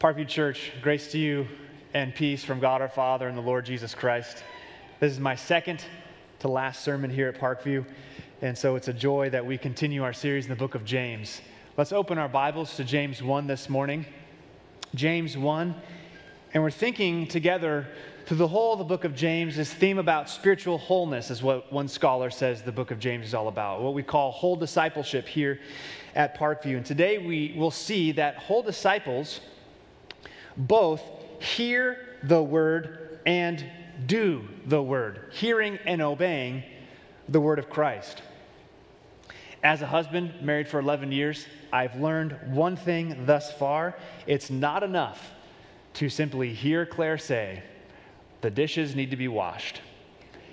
Parkview Church, grace to you and peace from God our Father and the Lord Jesus Christ. This is my second to last sermon here at Parkview, and so it's a joy that we continue our series in the book of James. Let's open our Bibles to James 1 this morning. James 1, and we're thinking together through the whole of the book of James, this theme about spiritual wholeness is what one scholar says the book of James is all about, what we call whole discipleship here at Parkview. And today we will see that whole disciples both hear the word and do the word, hearing and obeying the word of Christ. As a husband, married for 11 years, I've learned one thing thus far it's not enough to simply hear Claire say, the dishes need to be washed.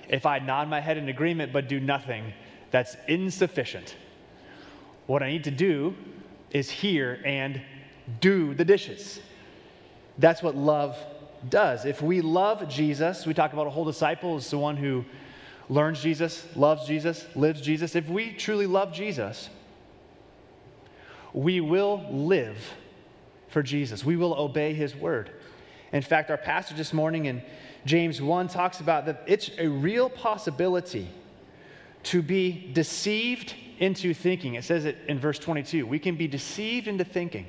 If I nod my head in agreement but do nothing, that's insufficient. What I need to do is hear and do the dishes. That's what love does. If we love Jesus, we talk about a whole disciple is the one who learns Jesus, loves Jesus, lives Jesus. If we truly love Jesus, we will live for Jesus. We will obey his word. In fact, our passage this morning in James 1 talks about that it's a real possibility to be deceived into thinking. It says it in verse 22. We can be deceived into thinking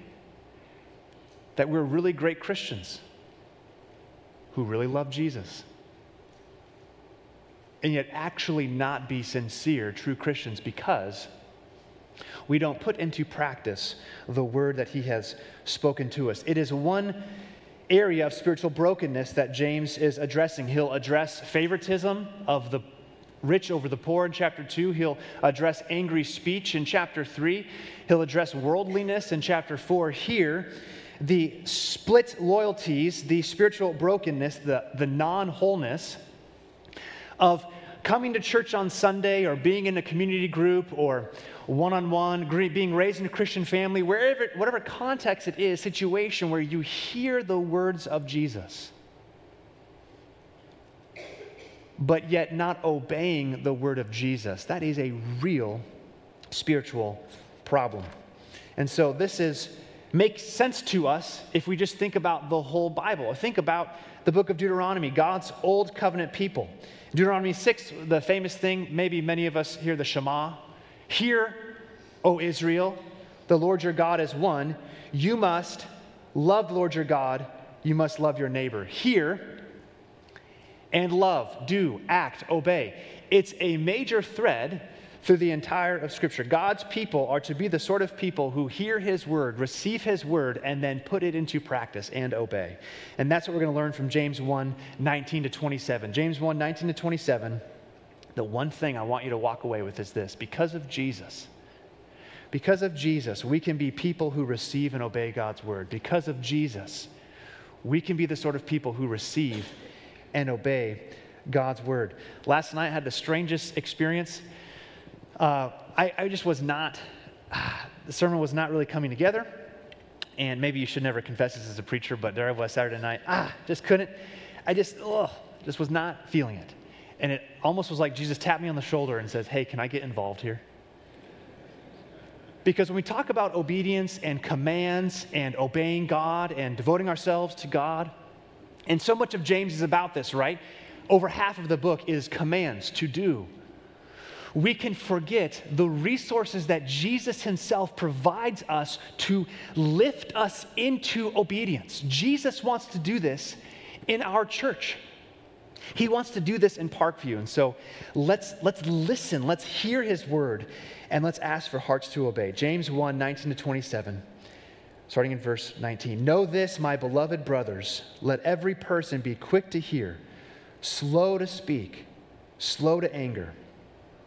that we're really great Christians who really love Jesus. And yet, actually, not be sincere, true Christians because we don't put into practice the word that he has spoken to us. It is one area of spiritual brokenness that James is addressing. He'll address favoritism of the rich over the poor in chapter 2. He'll address angry speech in chapter 3. He'll address worldliness in chapter 4. Here, the split loyalties, the spiritual brokenness, the, the non wholeness of coming to church on Sunday or being in a community group or one on one, being raised in a Christian family, wherever, whatever context it is, situation where you hear the words of Jesus, but yet not obeying the word of Jesus. That is a real spiritual problem. And so this is makes sense to us if we just think about the whole Bible. Think about the book of Deuteronomy, God's old covenant people. Deuteronomy 6, the famous thing, maybe many of us hear the Shema. Hear, O Israel, the Lord your God is one. You must love Lord your God. You must love your neighbor. Hear and love, do, act, obey. It's a major thread through the entire of Scripture. God's people are to be the sort of people who hear His word, receive His word, and then put it into practice and obey. And that's what we're going to learn from James 1 19 to 27. James 1 19 to 27. The one thing I want you to walk away with is this because of Jesus, because of Jesus, we can be people who receive and obey God's word. Because of Jesus, we can be the sort of people who receive and obey God's word. Last night I had the strangest experience uh, I, I, just was not, the sermon was not really coming together. And maybe you should never confess this as a preacher, but there I was Saturday night. Ah, just couldn't. I just, oh, just was not feeling it. And it almost was like Jesus tapped me on the shoulder and says, Hey, can I get involved here? Because when we talk about obedience and commands and obeying God and devoting ourselves to God, and so much of James is about this, right? Over half of the book is commands to do, we can forget the resources that Jesus himself provides us to lift us into obedience. Jesus wants to do this in our church. He wants to do this in Parkview. And so let's, let's listen, let's hear his word, and let's ask for hearts to obey. James 1 19 to 27, starting in verse 19. Know this, my beloved brothers, let every person be quick to hear, slow to speak, slow to anger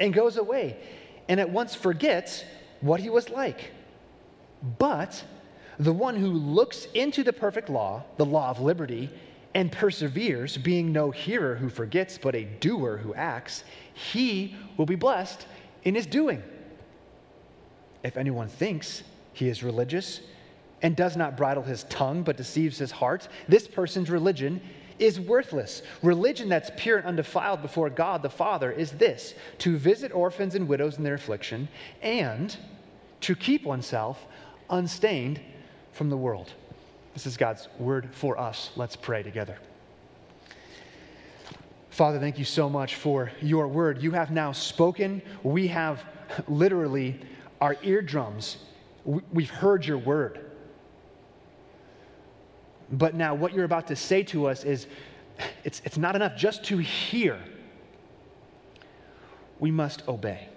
and goes away and at once forgets what he was like. But the one who looks into the perfect law, the law of liberty, and perseveres, being no hearer who forgets, but a doer who acts, he will be blessed in his doing. If anyone thinks he is religious and does not bridle his tongue but deceives his heart, this person's religion is worthless. Religion that's pure and undefiled before God the Father is this to visit orphans and widows in their affliction and to keep oneself unstained from the world. This is God's word for us. Let's pray together. Father, thank you so much for your word. You have now spoken. We have literally our eardrums. We've heard your word. But now, what you're about to say to us is it's, it's not enough just to hear. We must obey.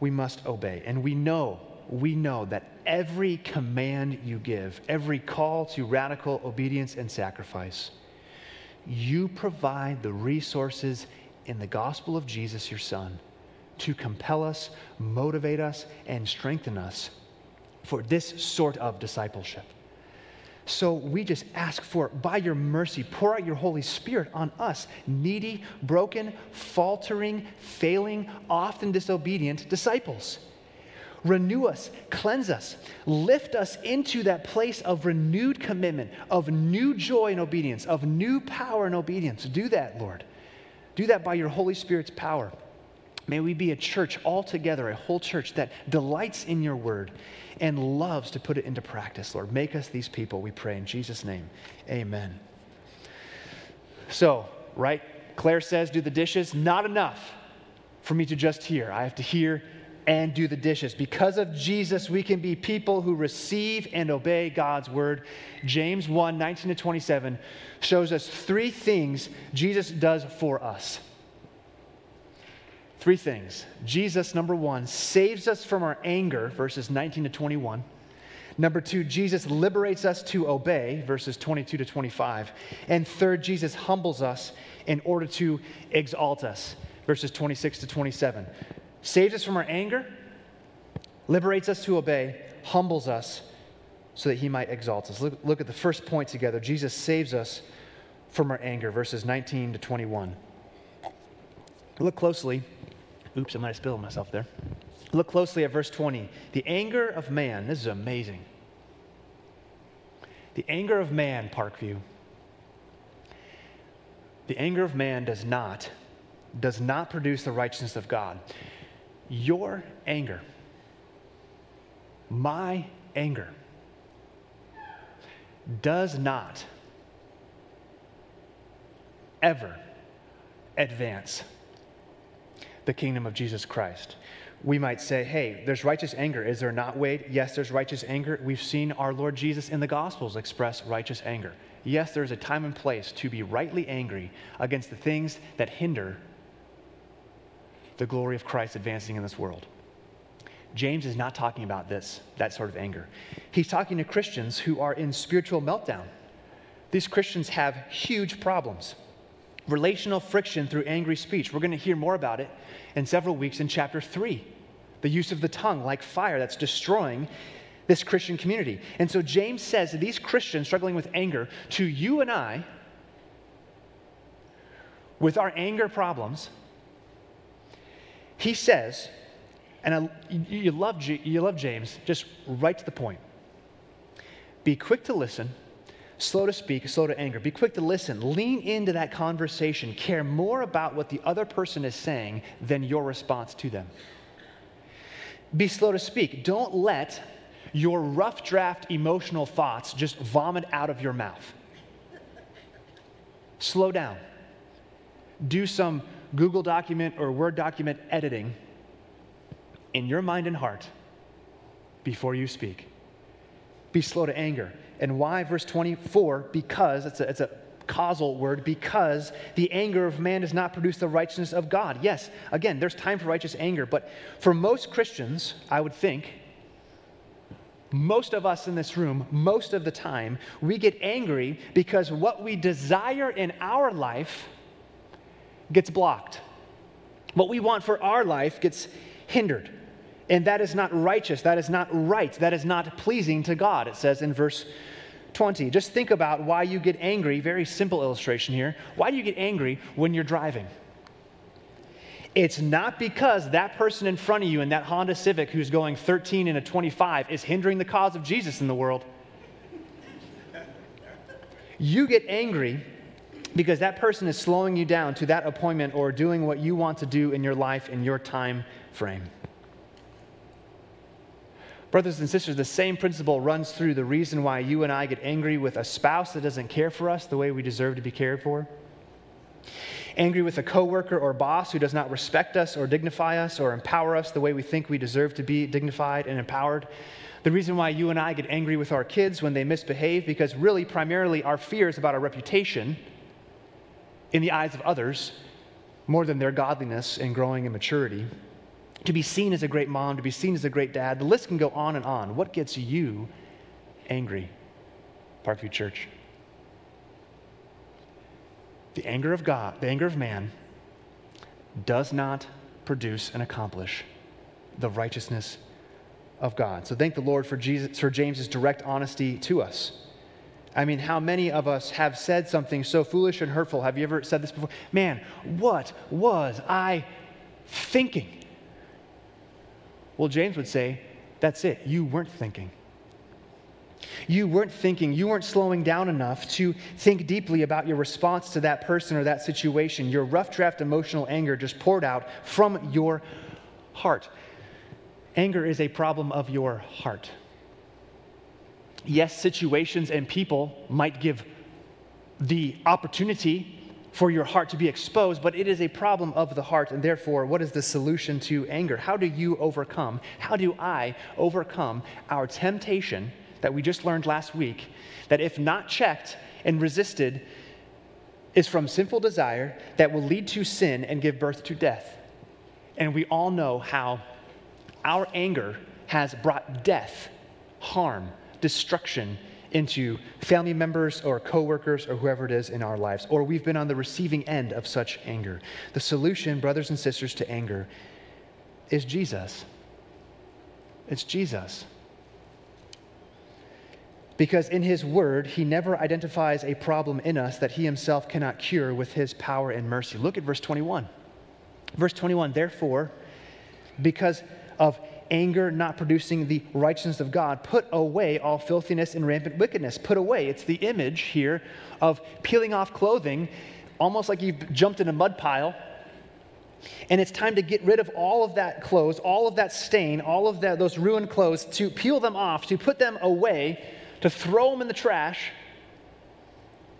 We must obey. And we know, we know that every command you give, every call to radical obedience and sacrifice, you provide the resources in the gospel of Jesus, your Son, to compel us, motivate us, and strengthen us for this sort of discipleship. So we just ask for, it. by your mercy, pour out your Holy Spirit on us, needy, broken, faltering, failing, often disobedient disciples. Renew us, cleanse us, lift us into that place of renewed commitment, of new joy and obedience, of new power and obedience. Do that, Lord. Do that by your Holy Spirit's power. May we be a church all together, a whole church that delights in your word and loves to put it into practice, Lord. Make us these people, we pray in Jesus' name. Amen. So, right? Claire says, do the dishes. Not enough for me to just hear. I have to hear and do the dishes. Because of Jesus, we can be people who receive and obey God's word. James 1 19 to 27 shows us three things Jesus does for us. Three things. Jesus, number one, saves us from our anger, verses 19 to 21. Number two, Jesus liberates us to obey, verses 22 to 25. And third, Jesus humbles us in order to exalt us, verses 26 to 27. Saves us from our anger, liberates us to obey, humbles us so that he might exalt us. Look, look at the first point together. Jesus saves us from our anger, verses 19 to 21. Look closely Oops, I might have spilled myself there. Look closely at verse 20. The anger of man, this is amazing. The anger of man, Parkview, the anger of man does not, does not produce the righteousness of God. Your anger, my anger, does not ever advance the kingdom of Jesus Christ. We might say, hey, there's righteous anger. Is there not, Wade? Yes, there's righteous anger. We've seen our Lord Jesus in the Gospels express righteous anger. Yes, there's a time and place to be rightly angry against the things that hinder the glory of Christ advancing in this world. James is not talking about this, that sort of anger. He's talking to Christians who are in spiritual meltdown. These Christians have huge problems relational friction through angry speech. We're going to hear more about it in several weeks in chapter 3. The use of the tongue like fire that's destroying this Christian community. And so James says that these Christians struggling with anger, to you and I, with our anger problems, he says, and I, you, love, you love James, just right to the point. Be quick to listen slow to speak, slow to anger. Be quick to listen. Lean into that conversation. Care more about what the other person is saying than your response to them. Be slow to speak. Don't let your rough draft emotional thoughts just vomit out of your mouth. Slow down. Do some Google document or Word document editing in your mind and heart before you speak. Be slow to anger. And why? Verse 24, because, it's a, it's a causal word, because the anger of man does not produce the righteousness of God. Yes, again, there's time for righteous anger, but for most Christians, I would think, most of us in this room, most of the time, we get angry because what we desire in our life gets blocked. What we want for our life gets hindered. And that is not righteous. That is not right. That is not pleasing to God, it says in verse 20. Just think about why you get angry. Very simple illustration here. Why do you get angry when you're driving? It's not because that person in front of you in that Honda Civic who's going 13 and a 25 is hindering the cause of Jesus in the world. You get angry because that person is slowing you down to that appointment or doing what you want to do in your life in your time frame. Brothers and sisters, the same principle runs through the reason why you and I get angry with a spouse that doesn't care for us the way we deserve to be cared for. Angry with a coworker or boss who does not respect us or dignify us or empower us the way we think we deserve to be dignified and empowered. The reason why you and I get angry with our kids when they misbehave, because really, primarily, our fears about our reputation in the eyes of others more than their godliness and growing in maturity. To be seen as a great mom, to be seen as a great dad, the list can go on and on. What gets you angry, Parkview Church? The anger of God, the anger of man, does not produce and accomplish the righteousness of God. So thank the Lord for, Jesus, for James's direct honesty to us. I mean, how many of us have said something so foolish and hurtful? Have you ever said this before? Man, what was I thinking? Well, James would say, that's it. You weren't thinking. You weren't thinking, you weren't slowing down enough to think deeply about your response to that person or that situation. Your rough draft emotional anger just poured out from your heart. Anger is a problem of your heart. Yes, situations and people might give the opportunity for your heart to be exposed, but it is a problem of the heart. And therefore, what is the solution to anger? How do you overcome? How do I overcome our temptation that we just learned last week that, if not checked and resisted, is from sinful desire that will lead to sin and give birth to death? And we all know how our anger has brought death, harm, destruction into family members or coworkers or whoever it is in our lives, or we've been on the receiving end of such anger. The solution, brothers and sisters, to anger is Jesus. It's Jesus. Because in his word, he never identifies a problem in us that he himself cannot cure with his power and mercy. Look at verse 21. Verse 21 Therefore, because of anger not producing the righteousness of God, put away all filthiness and rampant wickedness. Put away. It's the image here of peeling off clothing, almost like you've jumped in a mud pile. And it's time to get rid of all of that clothes, all of that stain, all of that, those ruined clothes, to peel them off, to put them away, to throw them in the trash,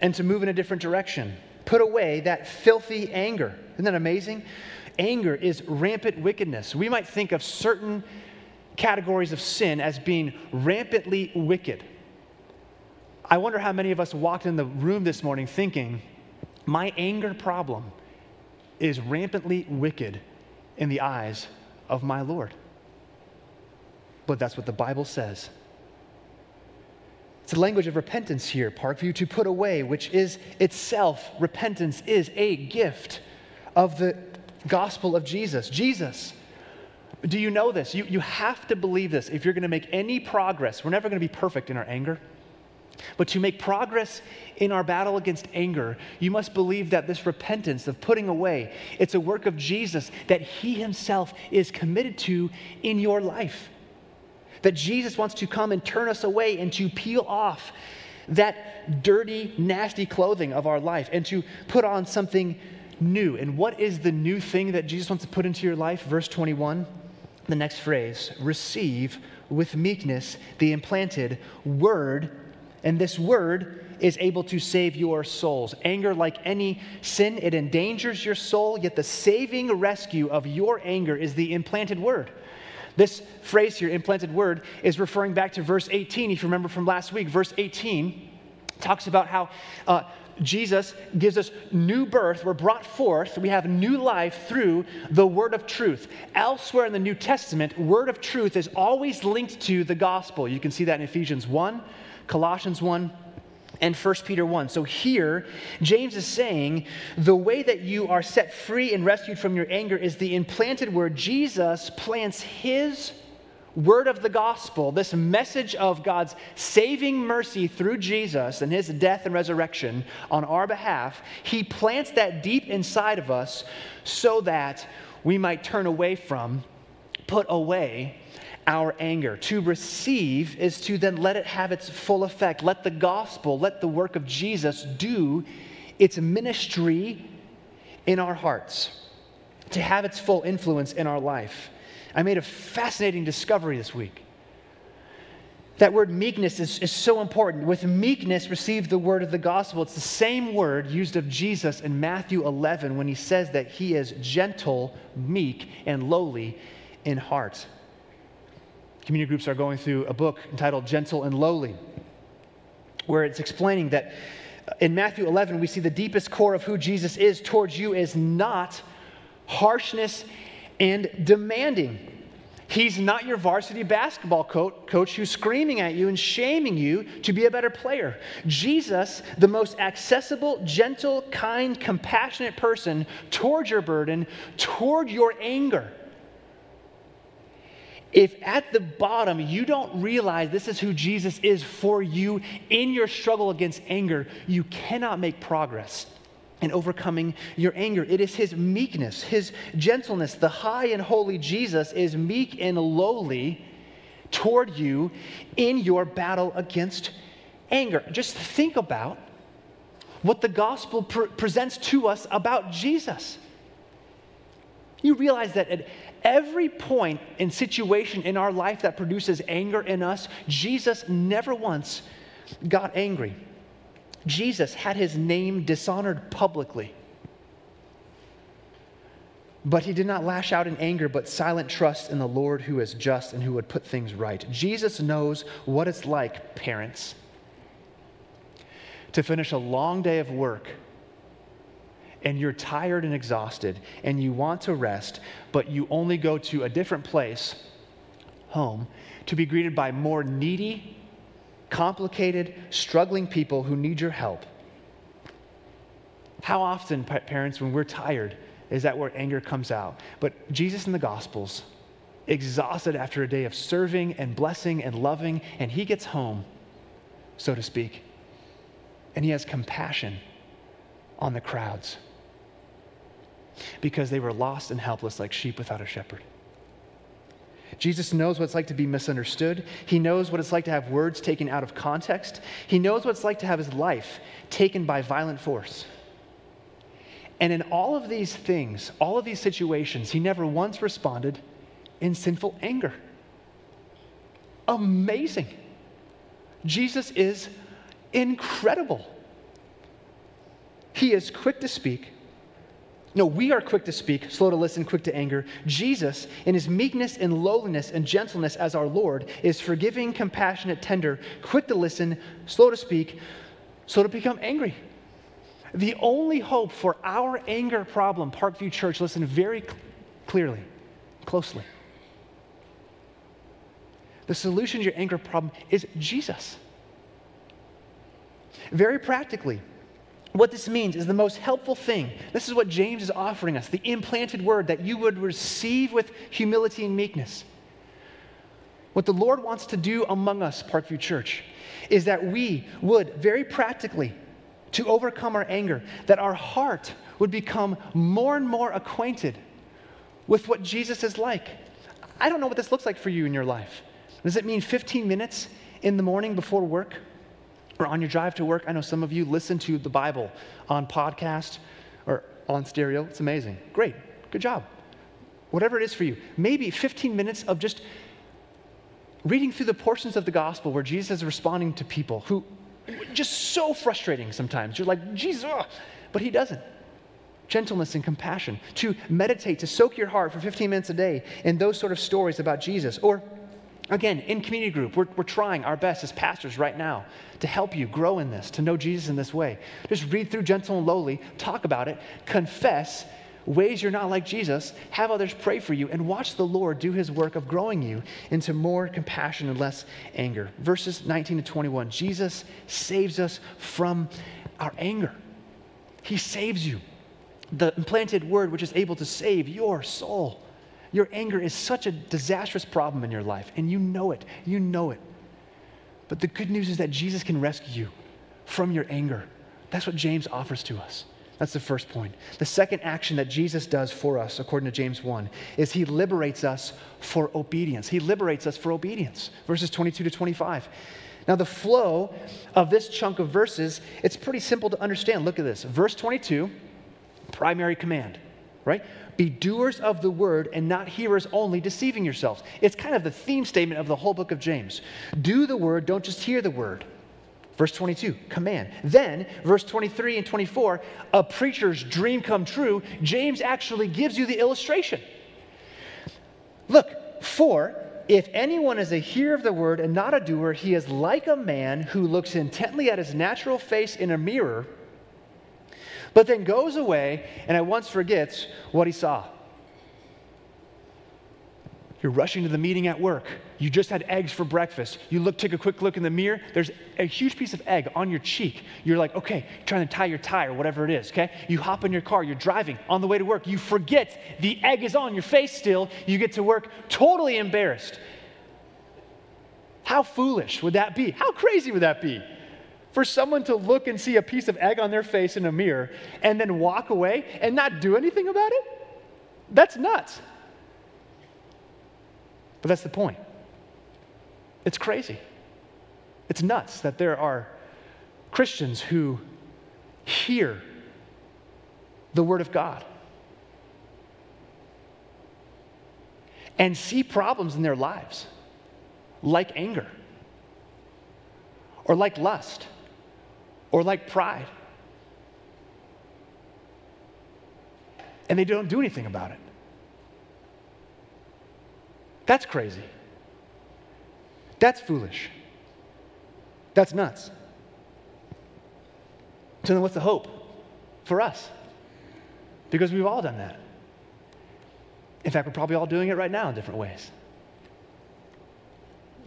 and to move in a different direction. Put away that filthy anger. Isn't that amazing? Anger is rampant wickedness. We might think of certain categories of sin as being rampantly wicked. I wonder how many of us walked in the room this morning thinking, my anger problem is rampantly wicked in the eyes of my Lord. But that's what the Bible says. It's a language of repentance here, Parkview, to put away, which is itself, repentance is a gift of the gospel of Jesus. Jesus. Do you know this? You, you have to believe this if you're going to make any progress. We're never going to be perfect in our anger. But to make progress in our battle against anger, you must believe that this repentance of putting away, it's a work of Jesus that he himself is committed to in your life. That Jesus wants to come and turn us away and to peel off that dirty, nasty clothing of our life and to put on something new. And what is the new thing that Jesus wants to put into your life? Verse 21, the next phrase receive with meekness the implanted word. And this word is able to save your souls. Anger, like any sin, it endangers your soul, yet the saving rescue of your anger is the implanted word. This phrase here, implanted word, is referring back to verse 18, if you remember from last week. Verse 18 talks about how uh, Jesus gives us new birth. We're brought forth. We have new life through the word of truth. Elsewhere in the New Testament, word of truth is always linked to the gospel. You can see that in Ephesians 1, Colossians 1, and 1 Peter 1. So here, James is saying the way that you are set free and rescued from your anger is the implanted word. Jesus plants his word of the gospel, this message of God's saving mercy through Jesus and his death and resurrection on our behalf, he plants that deep inside of us so that we might turn away from, put away our anger. To receive is to then let it have its full effect. Let the gospel, let the work of Jesus do its ministry in our hearts, to have its full influence in our life. I made a fascinating discovery this week. That word meekness is, is so important. With meekness, receive the word of the gospel. It's the same word used of Jesus in Matthew 11 when he says that he is gentle, meek, and lowly in heart community groups are going through a book entitled Gentle and Lowly, where it's explaining that in Matthew 11, we see the deepest core of who Jesus is towards you is not harshness and demanding. He's not your varsity basketball coach who's screaming at you and shaming you to be a better player. Jesus, the most accessible, gentle, kind, compassionate person toward your burden, toward your anger if at the bottom you don't realize this is who Jesus is for you in your struggle against anger, you cannot make progress in overcoming your anger. It is his meekness, his gentleness. The high and holy Jesus is meek and lowly toward you in your battle against anger. Just think about what the gospel pre- presents to us about Jesus. You realize that at every point and situation in our life that produces anger in us, Jesus never once got angry. Jesus had his name dishonored publicly. But he did not lash out in anger, but silent trust in the Lord who is just and who would put things right. Jesus knows what it's like, parents, to finish a long day of work and you're tired and exhausted and you want to rest, but you only go to a different place, home, to be greeted by more needy, complicated, struggling people who need your help. How often, parents, when we're tired, is that where anger comes out? But Jesus in the Gospels, exhausted after a day of serving and blessing and loving, and he gets home, so to speak, and he has compassion on the crowds because they were lost and helpless like sheep without a shepherd. Jesus knows what it's like to be misunderstood. He knows what it's like to have words taken out of context. He knows what it's like to have his life taken by violent force. And in all of these things, all of these situations, he never once responded in sinful anger. Amazing. Jesus is incredible. He is quick to speak, no, we are quick to speak, slow to listen, quick to anger. Jesus, in his meekness and lowliness and gentleness as our Lord, is forgiving, compassionate, tender, quick to listen, slow to speak, slow to become angry. The only hope for our anger problem, Parkview Church, listen very clearly, closely. The solution to your anger problem is Jesus. Very practically, what this means is the most helpful thing. This is what James is offering us the implanted word that you would receive with humility and meekness. What the Lord wants to do among us, Parkview Church, is that we would very practically, to overcome our anger, that our heart would become more and more acquainted with what Jesus is like. I don't know what this looks like for you in your life. Does it mean 15 minutes in the morning before work? Or on your drive to work. I know some of you listen to the Bible on podcast or on stereo. It's amazing. Great. Good job. Whatever it is for you. Maybe 15 minutes of just reading through the portions of the gospel where Jesus is responding to people who just so frustrating sometimes. You're like, Jesus, ugh. but he doesn't. Gentleness and compassion. To meditate, to soak your heart for 15 minutes a day in those sort of stories about Jesus. Or Again, in community group, we're, we're trying our best as pastors right now to help you grow in this, to know Jesus in this way. Just read through Gentle and Lowly, talk about it, confess ways you're not like Jesus, have others pray for you, and watch the Lord do his work of growing you into more compassion and less anger. Verses 19 to 21 Jesus saves us from our anger, he saves you. The implanted word, which is able to save your soul. Your anger is such a disastrous problem in your life, and you know it. You know it. But the good news is that Jesus can rescue you from your anger. That's what James offers to us. That's the first point. The second action that Jesus does for us, according to James 1, is he liberates us for obedience. He liberates us for obedience. Verses 22 to 25. Now, the flow of this chunk of verses, it's pretty simple to understand. Look at this. Verse 22, primary command, right? Be doers of the word and not hearers only, deceiving yourselves. It's kind of the theme statement of the whole book of James. Do the word, don't just hear the word. Verse 22, command. Then, verse 23 and 24, a preacher's dream come true, James actually gives you the illustration. Look, for if anyone is a hearer of the word and not a doer, he is like a man who looks intently at his natural face in a mirror, but then goes away and at once forgets what he saw. You're rushing to the meeting at work. You just had eggs for breakfast. You look, take a quick look in the mirror. There's a huge piece of egg on your cheek. You're like, okay, trying to tie your tie or whatever it is, okay? You hop in your car, you're driving on the way to work. You forget the egg is on your face still. You get to work totally embarrassed. How foolish would that be? How crazy would that be? For someone to look and see a piece of egg on their face in a mirror and then walk away and not do anything about it? That's nuts. But that's the point. It's crazy. It's nuts that there are Christians who hear the Word of God and see problems in their lives, like anger, or like lust, or like pride. And they don't do anything about it. That's crazy. That's foolish. That's nuts. So then, what's the hope for us? Because we've all done that. In fact, we're probably all doing it right now in different ways.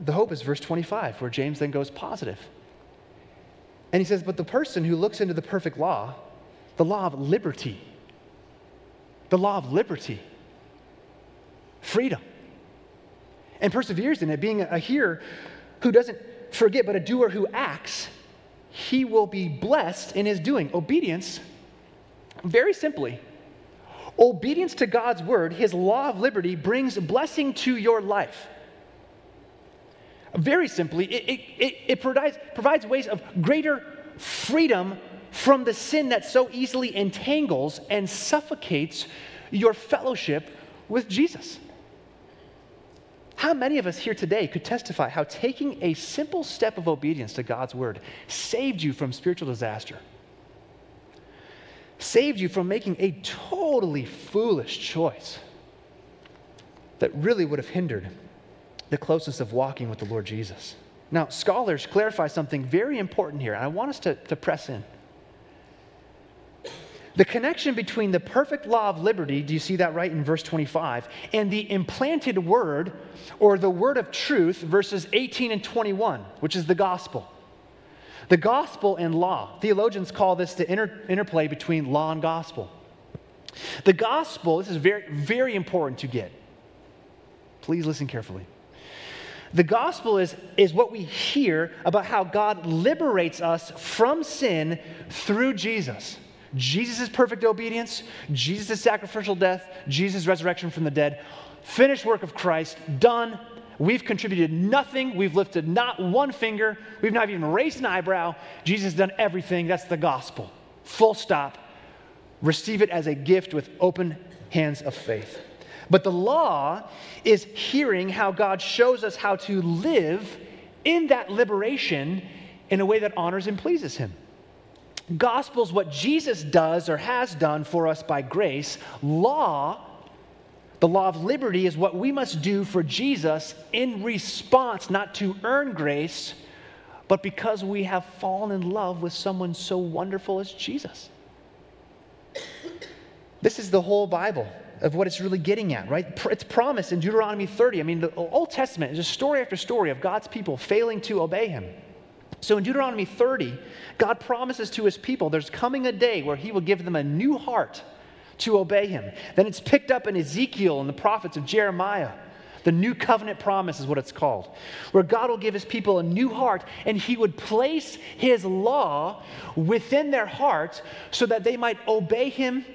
The hope is verse 25, where James then goes positive. And he says, But the person who looks into the perfect law, the law of liberty, the law of liberty, freedom, and perseveres in it, being a hearer who doesn't forget, but a doer who acts, he will be blessed in his doing. Obedience, very simply, obedience to God's word, his law of liberty, brings blessing to your life. Very simply, it, it, it, provides, provides ways of greater freedom from the sin that so easily entangles and suffocates your fellowship with Jesus. How many of us here today could testify how taking a simple step of obedience to God's word saved you from spiritual disaster? Saved you from making a totally foolish choice that really would have hindered the closeness of walking with the Lord Jesus. Now, scholars clarify something very important here, and I want us to, to press in. The connection between the perfect law of liberty, do you see that right in verse 25, and the implanted word or the word of truth, verses 18 and 21, which is the gospel. The gospel and law. Theologians call this the inter- interplay between law and gospel. The gospel, this is very, very important to get. Please listen carefully. The gospel is, is what we hear about how God liberates us from sin through Jesus. Jesus' perfect obedience, Jesus' sacrificial death, Jesus' resurrection from the dead, finished work of Christ, done. We've contributed nothing. We've lifted not one finger. We've not even raised an eyebrow. Jesus has done everything. That's the gospel. Full stop. Receive it as a gift with open hands of faith. But the law is hearing how God shows us how to live in that liberation in a way that honors and pleases Him. Gospel is what Jesus does or has done for us by grace. Law, the law of liberty, is what we must do for Jesus in response, not to earn grace, but because we have fallen in love with someone so wonderful as Jesus. This is the whole Bible of what it's really getting at, right? It's promised in Deuteronomy 30. I mean, the Old Testament is just story after story of God's people failing to obey him. So in Deuteronomy 30, God promises to his people there's coming a day where he will give them a new heart to obey him. Then it's picked up in Ezekiel and the prophets of Jeremiah. The new covenant promise is what it's called, where God will give his people a new heart and he would place his law within their hearts so that they might obey him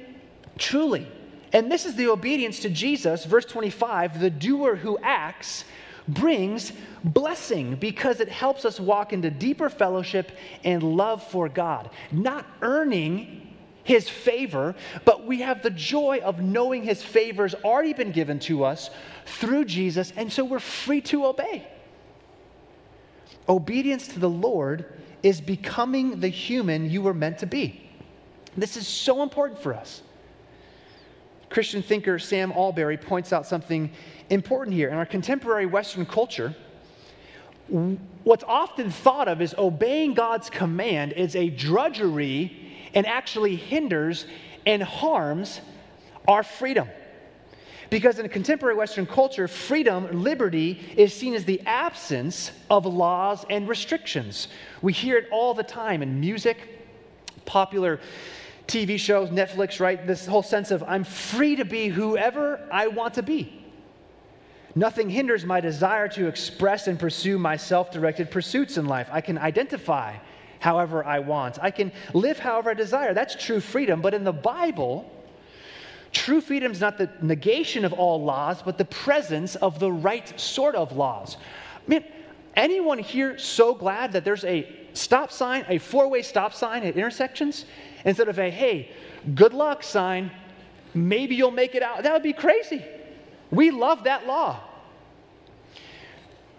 truly. And this is the obedience to Jesus, verse 25 the doer who acts brings blessing because it helps us walk into deeper fellowship and love for God. Not earning his favor, but we have the joy of knowing his favor has already been given to us through Jesus, and so we're free to obey. Obedience to the Lord is becoming the human you were meant to be. This is so important for us. Christian thinker Sam Allberry points out something important here. In our contemporary Western culture, what's often thought of as obeying God's command is a drudgery and actually hinders and harms our freedom. Because in contemporary Western culture, freedom, liberty, is seen as the absence of laws and restrictions. We hear it all the time in music, popular TV shows, Netflix, right? This whole sense of I'm free to be whoever I want to be. Nothing hinders my desire to express and pursue my self directed pursuits in life. I can identify however I want, I can live however I desire. That's true freedom. But in the Bible, true freedom is not the negation of all laws, but the presence of the right sort of laws. I mean, anyone here so glad that there's a stop sign, a four way stop sign at intersections, instead of a hey, good luck sign, maybe you'll make it out? That would be crazy. We love that law.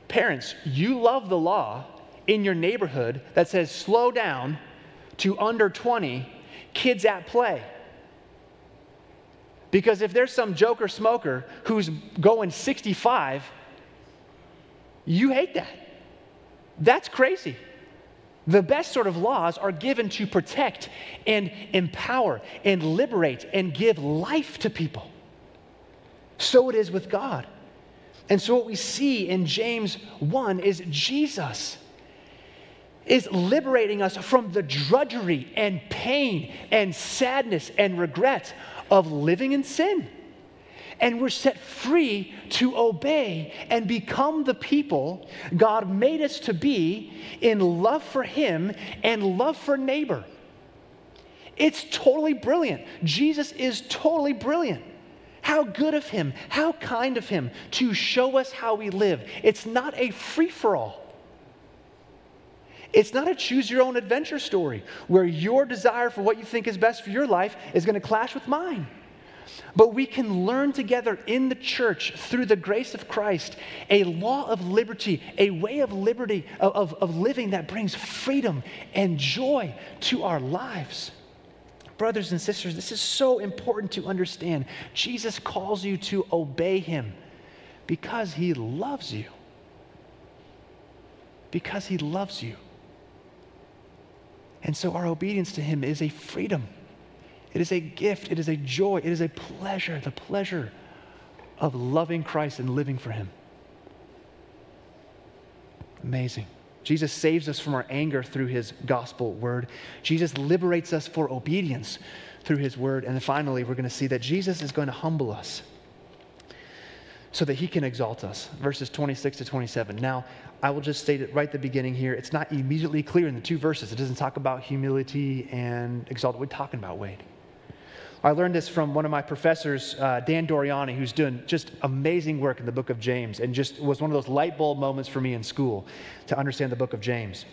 Parents, you love the law in your neighborhood that says slow down to under 20, kids at play. Because if there's some joker smoker who's going 65, you hate that. That's crazy. The best sort of laws are given to protect and empower and liberate and give life to people. So it is with God. And so what we see in James 1 is Jesus is liberating us from the drudgery and pain and sadness and regret of living in sin. And we're set free to obey and become the people God made us to be in love for Him and love for neighbor. It's totally brilliant. Jesus is totally brilliant. How good of him, how kind of him to show us how we live. It's not a free for all. It's not a choose your own adventure story where your desire for what you think is best for your life is going to clash with mine. But we can learn together in the church through the grace of Christ a law of liberty, a way of liberty, of, of, living that brings freedom and joy to our lives. Brothers and sisters, this is so important to understand. Jesus calls you to obey him because he loves you. Because he loves you. And so our obedience to him is a freedom. It is a gift. It is a joy. It is a pleasure, the pleasure of loving Christ and living for him. Amazing. Jesus saves us from our anger through his gospel word. Jesus liberates us for obedience through his word. And finally, we're going to see that Jesus is going to humble us so that he can exalt us. Verses 26 to 27. Now, I will just state it right at the beginning here. It's not immediately clear in the two verses. It doesn't talk about humility and exalt. What are we talking about, Wade? I learned this from one of my professors, uh, Dan Doriani, who's doing just amazing work in the book of James and just was one of those light bulb moments for me in school to understand the book of James.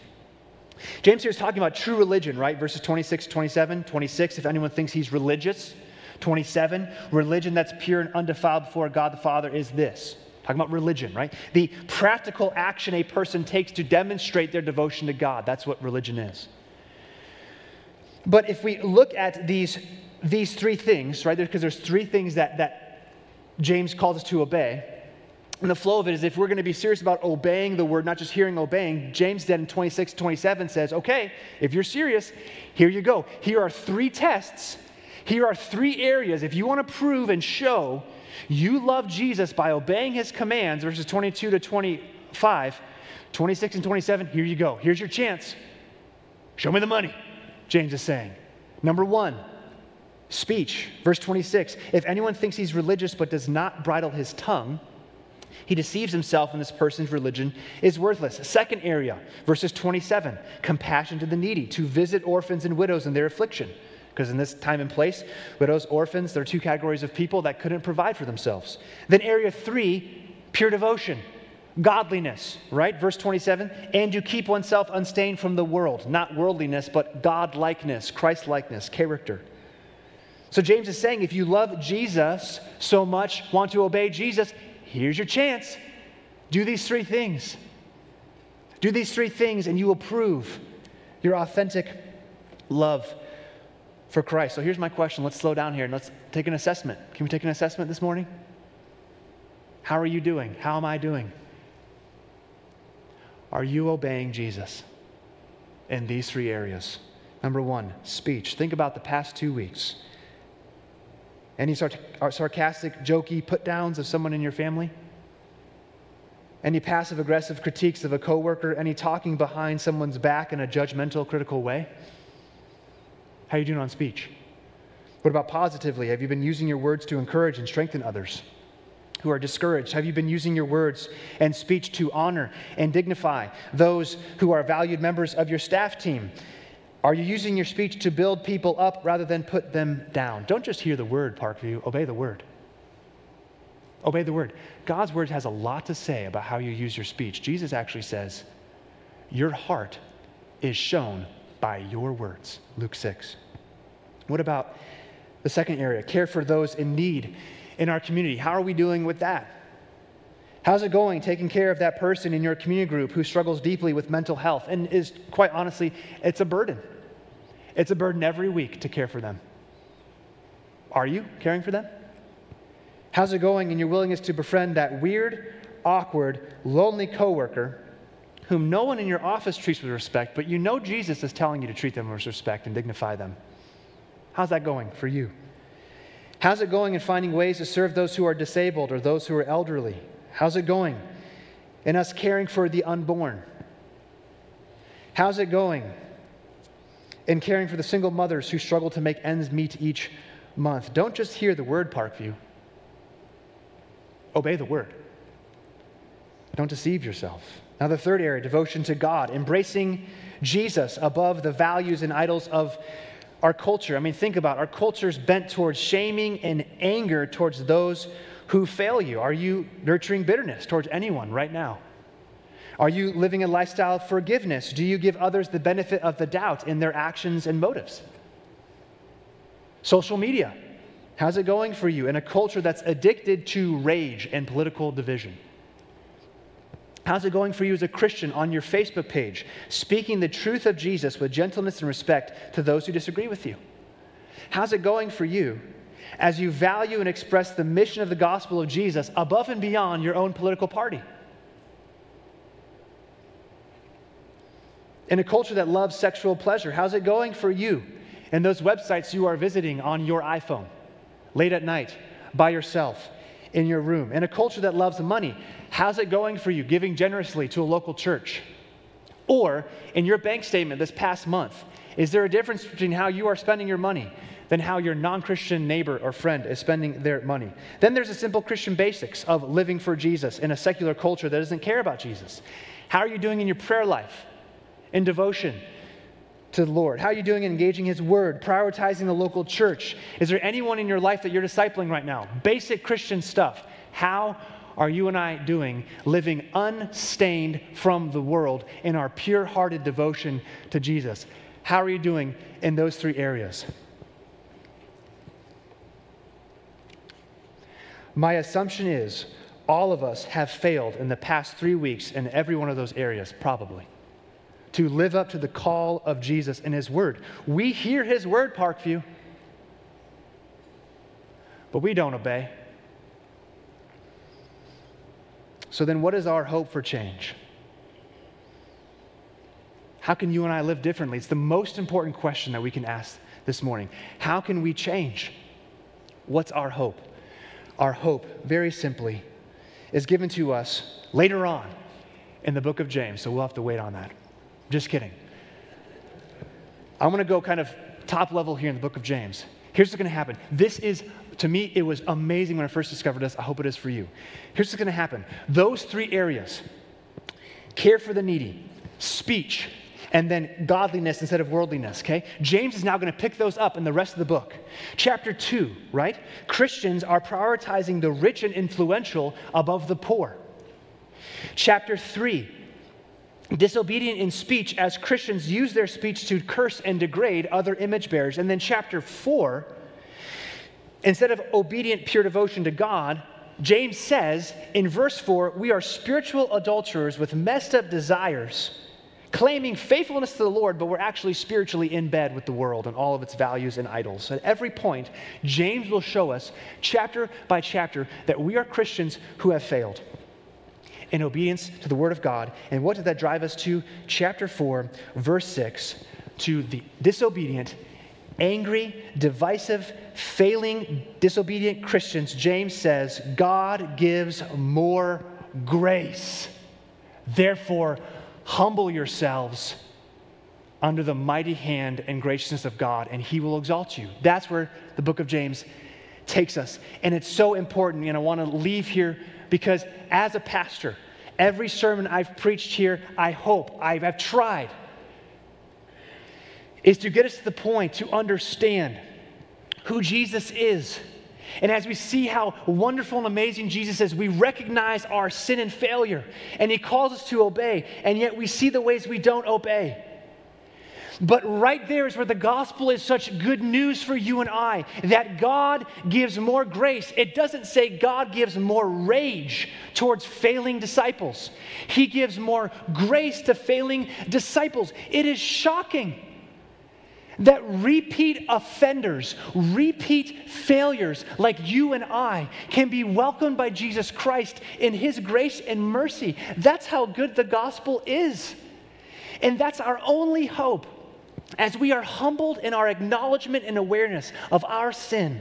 James here is talking about true religion, right? Verses 26, 27, 26, if anyone thinks he's religious. 27, religion that's pure and undefiled before God the Father is this. Talking about religion, right? The practical action a person takes to demonstrate their devotion to God. That's what religion is. But if we look at these these three things, right? Because there's three things that, that James calls us to obey. And the flow of it is if we're going to be serious about obeying the word, not just hearing obeying, James then in 26, 27 says, okay, if you're serious, here you go. Here are three tests Here are three areas if you want to prove and show you love Jesus by obeying his commands, verses 22 to 25, 26 and 27, here you go. Here's your chance. Show me the money, James is saying. Number one, speech. Verse 26 If anyone thinks he's religious but does not bridle his tongue, he deceives himself and this person's religion is worthless. Second area, verses 27 compassion to the needy, to visit orphans and widows in their affliction. Because in this time and place, widows, orphans, there are two categories of people that couldn't provide for themselves. Then, area three, pure devotion, godliness, right? Verse 27 and you keep oneself unstained from the world, not worldliness, but godlikeness, Christ likeness, character. So, James is saying if you love Jesus so much, want to obey Jesus, here's your chance. Do these three things. Do these three things, and you will prove your authentic love for Christ. So here's my question. Let's slow down here and let's take an assessment. Can we take an assessment this morning? How are you doing? How am I doing? Are you obeying Jesus in these three areas? Number one, speech. Think about the past two weeks. Any uh, sarcastic, jokey put downs of someone in your family? Any passive aggressive critiques of a coworker? Any talking behind someone's back in a judgmental, critical way? How are you doing on speech? What about positively? Have you been using your words to encourage and strengthen others who are discouraged? Have you been using your words and speech to honor and dignify those who are valued members of your staff team? Are you using your speech to build people up rather than put them down? Don't just hear the word, Parkview, obey the word. Obey the word. God's word has a lot to say about how you use your speech. Jesus actually says, Your heart is shown by your words. Luke 6. What about the second area? Care for those in need in our community. How are we doing with that? How's it going taking care of that person in your community group who struggles deeply with mental health and is, quite honestly, it's a burden? It's a burden every week to care for them. Are you caring for them? How's it going in your willingness to befriend that weird, awkward, lonely coworker whom no one in your office treats with respect, but you know Jesus is telling you to treat them with respect and dignify them? How's that going for you? How's it going in finding ways to serve those who are disabled or those who are elderly? How's it going in us caring for the unborn? How's it going in caring for the single mothers who struggle to make ends meet each month. Don't just hear the word, Parkview. Obey the word. Don't deceive yourself. Now, the third area devotion to God, embracing Jesus above the values and idols of our culture. I mean, think about it. our culture's bent towards shaming and anger towards those who fail you. Are you nurturing bitterness towards anyone right now? Are you living a lifestyle of forgiveness? Do you give others the benefit of the doubt in their actions and motives? Social media. How's it going for you in a culture that's addicted to rage and political division? How's it going for you as a Christian on your Facebook page, speaking the truth of Jesus with gentleness and respect to those who disagree with you? How's it going for you as you value and express the mission of the gospel of Jesus above and beyond your own political party? in a culture that loves sexual pleasure. How's it going for you and those websites you are visiting on your iPhone late at night by yourself in your room? In a culture that loves money, how's it going for you giving generously to a local church? Or in your bank statement this past month, is there a difference between how you are spending your money than how your non Christian neighbor or friend is spending their money? Then there's the simple Christian basics of living for Jesus in a secular culture that doesn't care about Jesus. How are you doing in your prayer life? in devotion to the Lord? How are you doing in engaging His Word, prioritizing the local church? Is there anyone in your life that you're discipling right now? Basic Christian stuff. How are you and I doing living unstained from the world in our pure hearted devotion to Jesus? How are you doing in those three areas? My assumption is all of us have failed in the past three weeks in every one of those areas, probably to live up to the call of Jesus and His Word. We hear His Word, Parkview, but we don't obey. So then, what is our hope for change? How can you and I live differently? It's the most important question that we can ask this morning. How can we change? What's our hope? Our hope, very simply, is given to us later on in the book of James, so we'll have to wait on that. Just kidding. I'm going to go kind of top level here in the book of James. Here's what's going to happen. This is, to me, it was amazing when I first discovered this. I hope it is for you. Here's what's going to happen those three areas care for the needy, speech, and then godliness instead of worldliness, okay? James is now going to pick those up in the rest of the book. Chapter 2, right? Christians are prioritizing the rich and influential above the poor. Chapter 3, disobedient in speech as Christians use their speech to curse and degrade other image bearers. And then chapter 4, instead of obedient pure devotion to God, James says in verse 4, we are spiritual adulterers with messed up desires claiming faithfulness to the Lord, but we're actually spiritually in bed with the world and all of its values and idols. At every point, James will show us, chapter by chapter, that we are Christians who have failed in obedience to the Word of God. And what did that drive us to? Chapter 4, verse 6 to the disobedient, angry, divisive, failing, disobedient Christians, James says, God gives more grace. Therefore, Humble yourselves under the mighty hand and graciousness of God, and He will exalt you. That's where the book of James takes us. And it's so important, and I want to leave here because as a pastor, every sermon I've preached here, I hope, I've, tried, is to get us to the point to understand who Jesus is and as we see how wonderful and amazing Jesus is, we recognize our sin and failure, and He calls us to obey, and yet we see the ways we don't obey. But right there is where the gospel is such good news for you and I that God gives more grace. It doesn't say God gives more rage towards failing disciples, He gives more grace to failing disciples. It is shocking that repeat offenders, repeat failures like you and I can be welcomed by Jesus Christ in His grace and mercy. That's how good the gospel is. And that's our only hope as we are humbled in our acknowledgement and awareness of our sin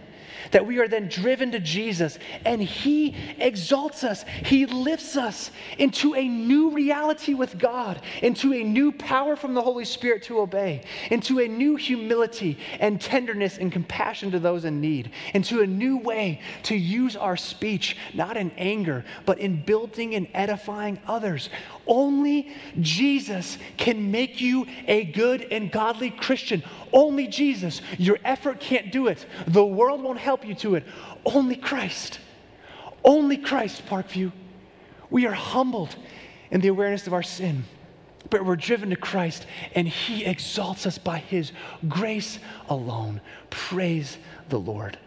that we are then driven to Jesus and He exalts us. He lifts us into a new reality with God, into a new power from the Holy Spirit to obey, into a new humility and tenderness and compassion to those in need, into a new way to use our speech, not in anger, but in building and edifying others. Only Jesus can make you a good and godly Christian. Only Jesus. Your effort can't do it. The world won't help you to it. Only Christ. Only Christ, Parkview. We are humbled in the awareness of our sin, but we're driven to Christ, and He exalts us by His grace alone. Praise the Lord.